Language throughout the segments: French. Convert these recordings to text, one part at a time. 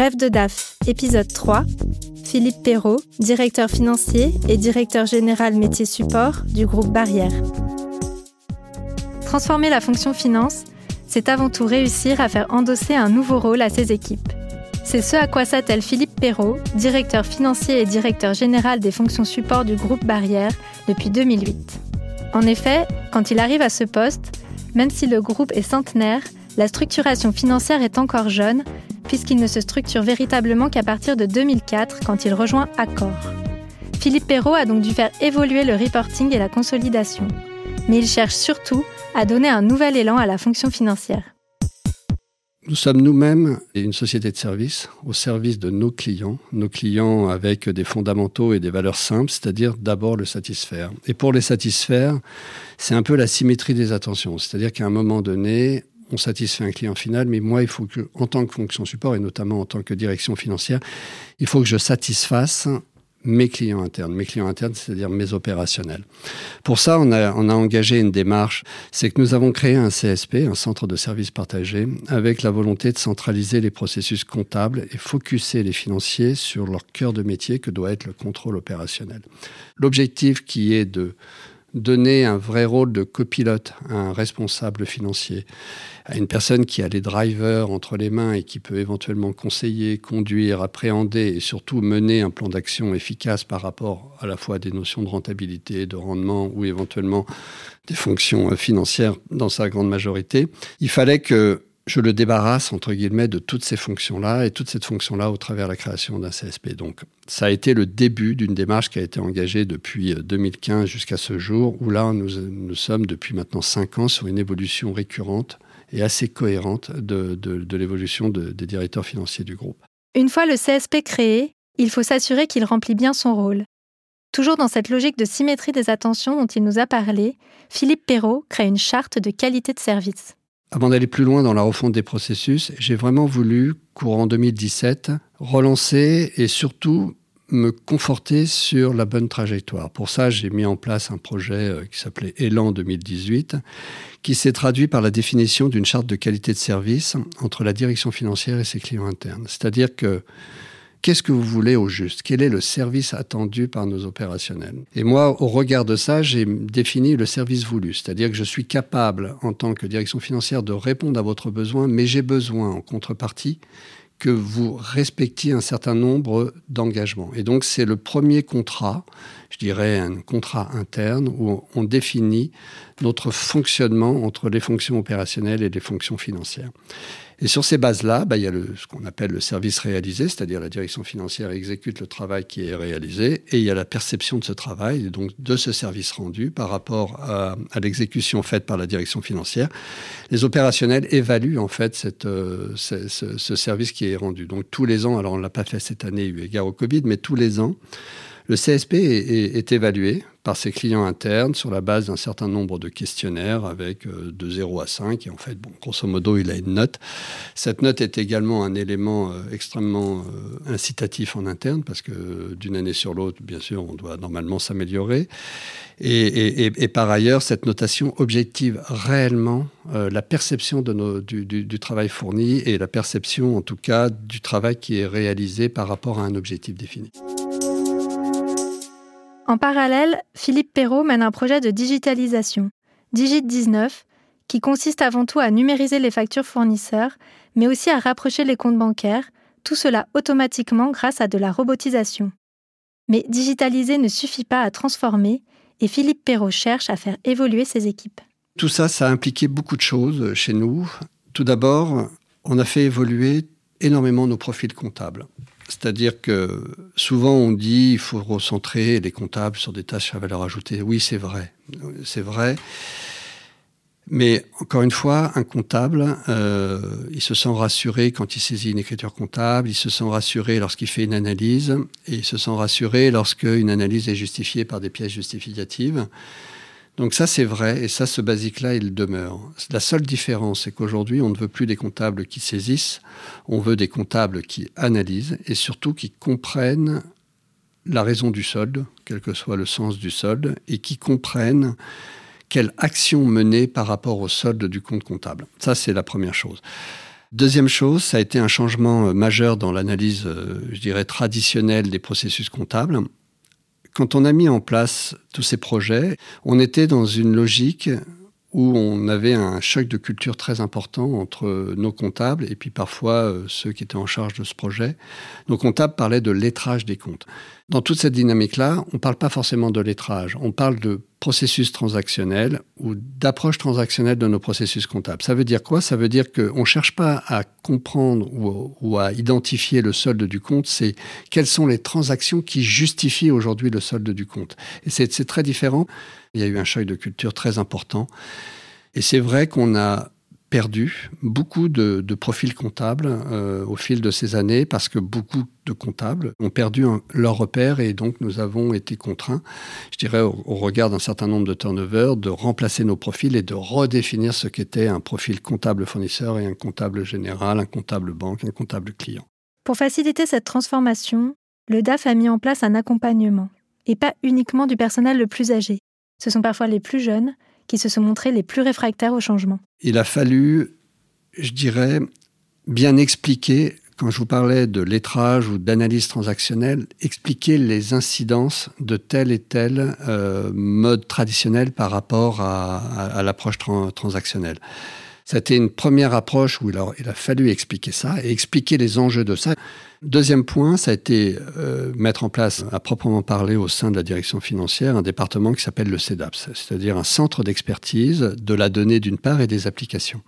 Bref de DAF, épisode 3. Philippe Perrault, directeur financier et directeur général métier support du groupe Barrière. Transformer la fonction finance, c'est avant tout réussir à faire endosser un nouveau rôle à ses équipes. C'est ce à quoi s'attelle Philippe Perrault, directeur financier et directeur général des fonctions support du groupe Barrière depuis 2008. En effet, quand il arrive à ce poste, même si le groupe est centenaire, la structuration financière est encore jeune, puisqu'il ne se structure véritablement qu'à partir de 2004 quand il rejoint Accor. Philippe Perrault a donc dû faire évoluer le reporting et la consolidation. Mais il cherche surtout à donner un nouvel élan à la fonction financière. Nous sommes nous-mêmes une société de service au service de nos clients, nos clients avec des fondamentaux et des valeurs simples, c'est-à-dire d'abord le satisfaire. Et pour les satisfaire, c'est un peu la symétrie des attentions, c'est-à-dire qu'à un moment donné, on satisfait un client final, mais moi, il faut que, en tant que fonction support et notamment en tant que direction financière, il faut que je satisfasse mes clients internes. Mes clients internes, c'est-à-dire mes opérationnels. Pour ça, on a, engagé une démarche. C'est que nous avons créé un CSP, un centre de services partagés, avec la volonté de centraliser les processus comptables et focuser les financiers sur leur cœur de métier que doit être le contrôle opérationnel. L'objectif qui est de donner un vrai rôle de copilote à un responsable financier, à une personne qui a les drivers entre les mains et qui peut éventuellement conseiller, conduire, appréhender et surtout mener un plan d'action efficace par rapport à la fois à des notions de rentabilité, de rendement ou éventuellement des fonctions financières dans sa grande majorité. Il fallait que je le débarrasse, entre guillemets, de toutes ces fonctions-là et toute cette fonction-là au travers de la création d'un CSP. Donc, ça a été le début d'une démarche qui a été engagée depuis 2015 euh, jusqu'à ce jour, où là, nous, nous sommes depuis maintenant cinq ans sur une évolution récurrente et assez cohérente de, de, l'évolution des directeurs financiers du groupe. Une fois le CSP créé, il faut s'assurer qu'il remplit bien son rôle. Toujours dans cette logique de symétrie des attentions dont il nous a parlé, Philippe Perrault crée une charte de qualité de service. Avant d'aller plus loin dans la refonte des processus, j'ai vraiment voulu, courant 2017, relancer et surtout me conforter sur la bonne trajectoire. Pour ça, j'ai mis en place un projet euh, qui s'appelait Élan 2018, qui s'est traduit par la définition d'une charte de qualité de service entre la direction financière et ses clients internes. C'est-à-dire que Qu'est-ce que vous voulez au juste? Quel est le service attendu par nos opérationnels? Et moi, au regard de ça, j'ai défini le service voulu, c'est-à-dire que je suis capable, en tant que direction financière, de répondre à votre besoin, mais j'ai besoin, en contrepartie, que vous respectiez un certain nombre d'engagements. Et donc, c'est le premier contrat, je dirais un contrat interne, où on définit notre fonctionnement entre les fonctions opérationnelles et les fonctions financières. Et sur ces bases-là, bah, il y a ce qu'on appelle le service réalisé, c'est-à-dire la direction financière exécute le travail qui est réalisé, et il y a la perception de ce travail, donc de ce service rendu par rapport à, l'exécution faite par la direction financière. Les opérationnels évaluent en fait euh, ce, service qui est rendu. Donc tous les ans, alors on ne l'a pas fait cette année eu égard au Covid, mais tous les ans, le CSP est, évalué par ses clients internes sur la base d'un certain nombre de questionnaires avec euh, de 0 à 5. Et en fait, bon, grosso modo, il a une note. Cette note est également un élément euh, extrêmement euh, incitatif en interne parce que d'une année sur l'autre, bien sûr, on doit normalement s'améliorer. Et, par ailleurs, cette notation objective réellement la perception du, du travail fourni et la perception, en tout cas, du travail qui est réalisé par rapport à un objectif défini. En parallèle, Philippe Perrault mène un projet de digitalisation, Digit 19, qui consiste avant tout à numériser les factures fournisseurs, mais aussi à rapprocher les comptes bancaires, tout cela automatiquement grâce à de la robotisation. Mais digitaliser ne suffit pas à transformer, et Philippe Perrault cherche à faire évoluer ses équipes. Tout ça, ça a impliqué beaucoup de choses chez nous. Tout d'abord, on a fait évoluer énormément nos profils comptables. C'est-à-dire que souvent on dit il faut recentrer les comptables sur des tâches à valeur ajoutée. Oui, c'est vrai. C'est vrai. Mais encore une fois, un comptable, euh, il se sent rassuré quand il saisit une écriture comptable, il se sent rassuré lorsqu'il fait une analyse, et il se sent rassuré lorsqu'une analyse est justifiée par des pièces justificatives. Donc ça, c'est vrai, et ça, ce basique-là, il demeure. La seule différence, c'est qu'aujourd'hui, on ne veut plus des comptables qui saisissent, on veut des comptables qui analysent et surtout qui comprennent la raison du solde, quel que soit le sens du solde, et qui comprennent quelle action mener par rapport au solde du compte comptable. Ça, c'est la première chose. Deuxième chose, ça a été un changement euh, majeur dans l'analyse, euh, je dirais, traditionnelle des processus comptables. Quand on a mis en place tous ces projets, on était dans une logique où on avait un choc de culture très important entre nos comptables et puis parfois euh, ceux qui étaient en charge de ce projet. Nos comptables parlaient de lettrage des comptes. Dans toute cette dynamique-là, on ne parle pas forcément de lettrage, on parle de processus transactionnel ou d'approche transactionnelle de nos processus comptables. Ça veut dire quoi? Ça veut dire qu'on ne cherche pas à comprendre ou, à identifier le solde du compte, c'est quelles sont les transactions qui justifient aujourd'hui le solde du compte. Et c'est très différent. Il y a eu un choc de culture très important. Et c'est vrai qu'on a perdu beaucoup de, profils comptables euh, au fil de ces années parce que beaucoup de comptables ont perdu leur repère et donc nous avons été contraints, je dirais au, regard d'un certain nombre de turnovers, de remplacer nos profils et de redéfinir ce qu'était un profil comptable fournisseur et un comptable général, un comptable banque, un comptable client. Pour faciliter cette transformation, le DAF a mis en place un accompagnement, et pas uniquement du personnel le plus âgé. Ce sont parfois les plus jeunes qui se sont montrés les plus réfractaires au changement. Il a fallu, je dirais, bien expliquer, quand je vous parlais de lettrage ou d'analyse transactionnelle, expliquer les incidences de tel et tel euh, mode traditionnel par rapport à, l'approche transactionnelle. C'était une première approche où il a, fallu expliquer ça et expliquer les enjeux de ça. Deuxième point, ça a été euh, mettre en place, à proprement parler, au sein de la direction financière, un département qui s'appelle le CEDAPS, c'est-à-dire un centre d'expertise de la donnée d'une part et des applications.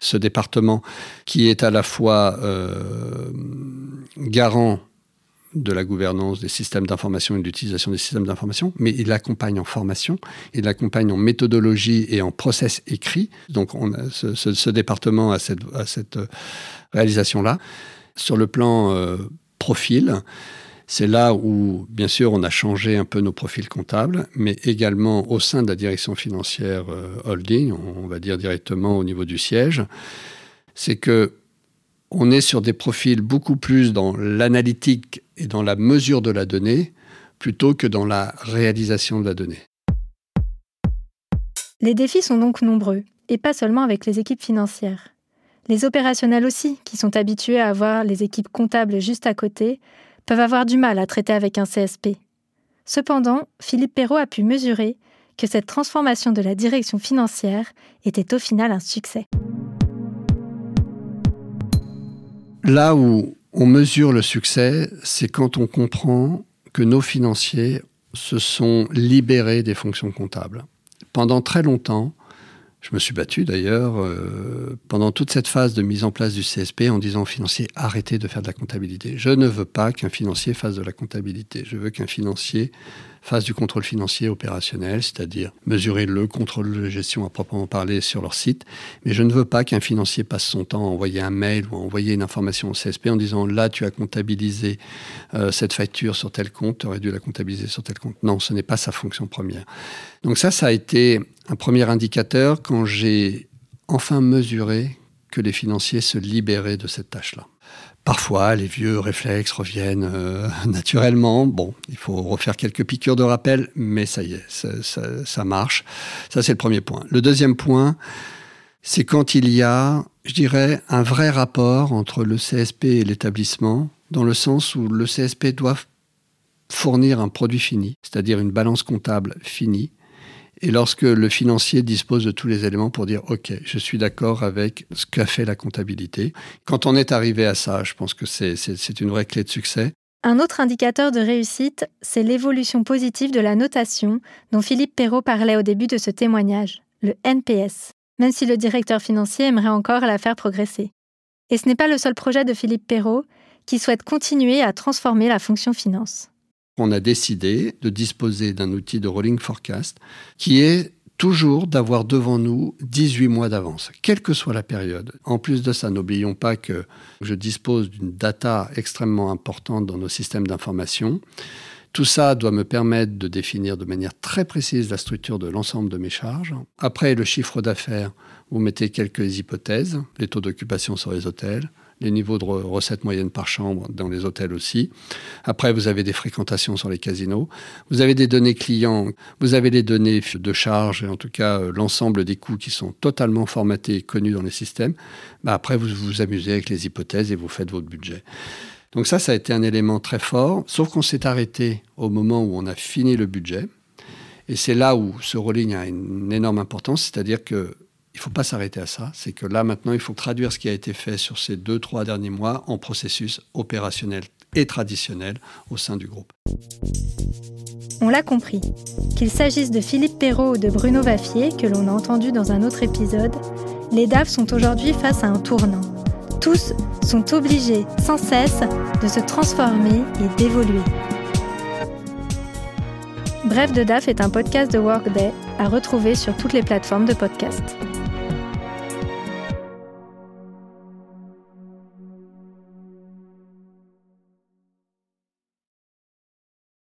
Ce département qui est à la fois euh, garant de la gouvernance des systèmes d'information et de l'utilisation des systèmes d'information, mais il accompagne en formation, il accompagne en méthodologie et en process écrit. Donc ce, département a cette, cette réalisation-là. Sur le plan euh, profil, c'est là où, bien sûr, on a changé un peu nos profils comptables, mais également au sein de la direction financière euh, holding, on va dire directement au niveau du siège, c'est que on est sur des profils beaucoup plus dans l'analytique et dans la mesure de la donnée plutôt que dans la réalisation de la donnée. Les défis sont donc nombreux, et pas seulement avec les équipes financières. Les opérationnels aussi, qui sont habitués à avoir les équipes comptables juste à côté, peuvent avoir du mal à traiter avec un CSP. Cependant, Philippe Perrault a pu mesurer que cette transformation de la direction financière était au final un succès. Là où on mesure le succès, c'est quand on comprend que nos financiers se sont libérés des fonctions comptables. Pendant très longtemps, je me suis battu d'ailleurs euh, pendant toute cette phase de mise en place du CSP en disant aux financiers arrêtez de faire de la comptabilité. Je ne veux pas qu'un financier fasse de la comptabilité. Je veux qu'un financier fasse du contrôle financier opérationnel, c'est-à-dire mesurer le contrôle de gestion à proprement parler sur leur site. Mais je ne veux pas qu'un financier passe son temps à envoyer un mail ou à envoyer une information au CSP en disant là, tu as comptabilisé euh, cette facture sur tel compte, tu aurais dû la comptabiliser sur tel compte. Non, ce n'est pas sa fonction première. Donc ça, ça a été un premier indicateur quand j'ai enfin mesuré que les financiers se libéraient de cette tâche-là. Parfois, les vieux réflexes reviennent euh, naturellement. Bon, il faut refaire quelques piqûres de rappel, mais ça y est, ça, marche. Ça, c'est le premier point. Le deuxième point, c'est quand il y a, je dirais, un vrai rapport entre le CSP et l'établissement, dans le sens où le CSP doit fournir un produit fini, c'est-à-dire une balance comptable finie, et lorsque le financier dispose de tous les éléments pour dire OK, je suis d'accord avec ce qu'a fait la comptabilité. Quand on est arrivé à ça, je pense que c'est une vraie clé de succès. Un autre indicateur de réussite, c'est l'évolution positive de la notation dont Philippe Perrault parlait au début de ce témoignage, le NPS, même si le directeur financier aimerait encore la faire progresser. Et ce n'est pas le seul projet de Philippe Perrault qui souhaite continuer à transformer la fonction finance on a décidé de disposer d'un outil de rolling forecast qui est toujours d'avoir devant nous 18 mois d'avance, quelle que soit la période. En plus de ça, n'oublions pas que je dispose d'une data extrêmement importante dans nos systèmes d'information. Tout ça doit me permettre de définir de manière très précise la structure de l'ensemble de mes charges. Après le chiffre d'affaires, vous mettez quelques hypothèses, les taux d'occupation sur les hôtels, les niveaux de recettes moyennes par chambre dans les hôtels aussi. Après, vous avez des fréquentations sur les casinos. Vous avez des données clients. Vous avez les données de charge et en tout cas euh, l'ensemble des coûts qui sont totalement formatés et connus dans les systèmes. Bah, après, vous vous amusez avec les hypothèses et vous faites votre budget. Donc ça, ça a été un élément très fort, sauf qu'on s'est arrêté au moment où on a fini le budget. Et c'est là où ce rolling a une énorme importance, c'est-à-dire que il ne faut pas s'arrêter à ça. C'est que là, maintenant, il faut traduire ce qui a été fait sur ces deux, trois derniers mois en processus opérationnel et traditionnel au sein du groupe. On l'a compris. Qu'il s'agisse de Philippe Perrault ou de Bruno Vaffier, que l'on a entendu dans un autre épisode, les DAF sont aujourd'hui face à un tournant. Tous sont obligés sans cesse de se transformer et d'évoluer. Bref de DAF est un podcast de Workday à retrouver sur toutes les plateformes de podcast.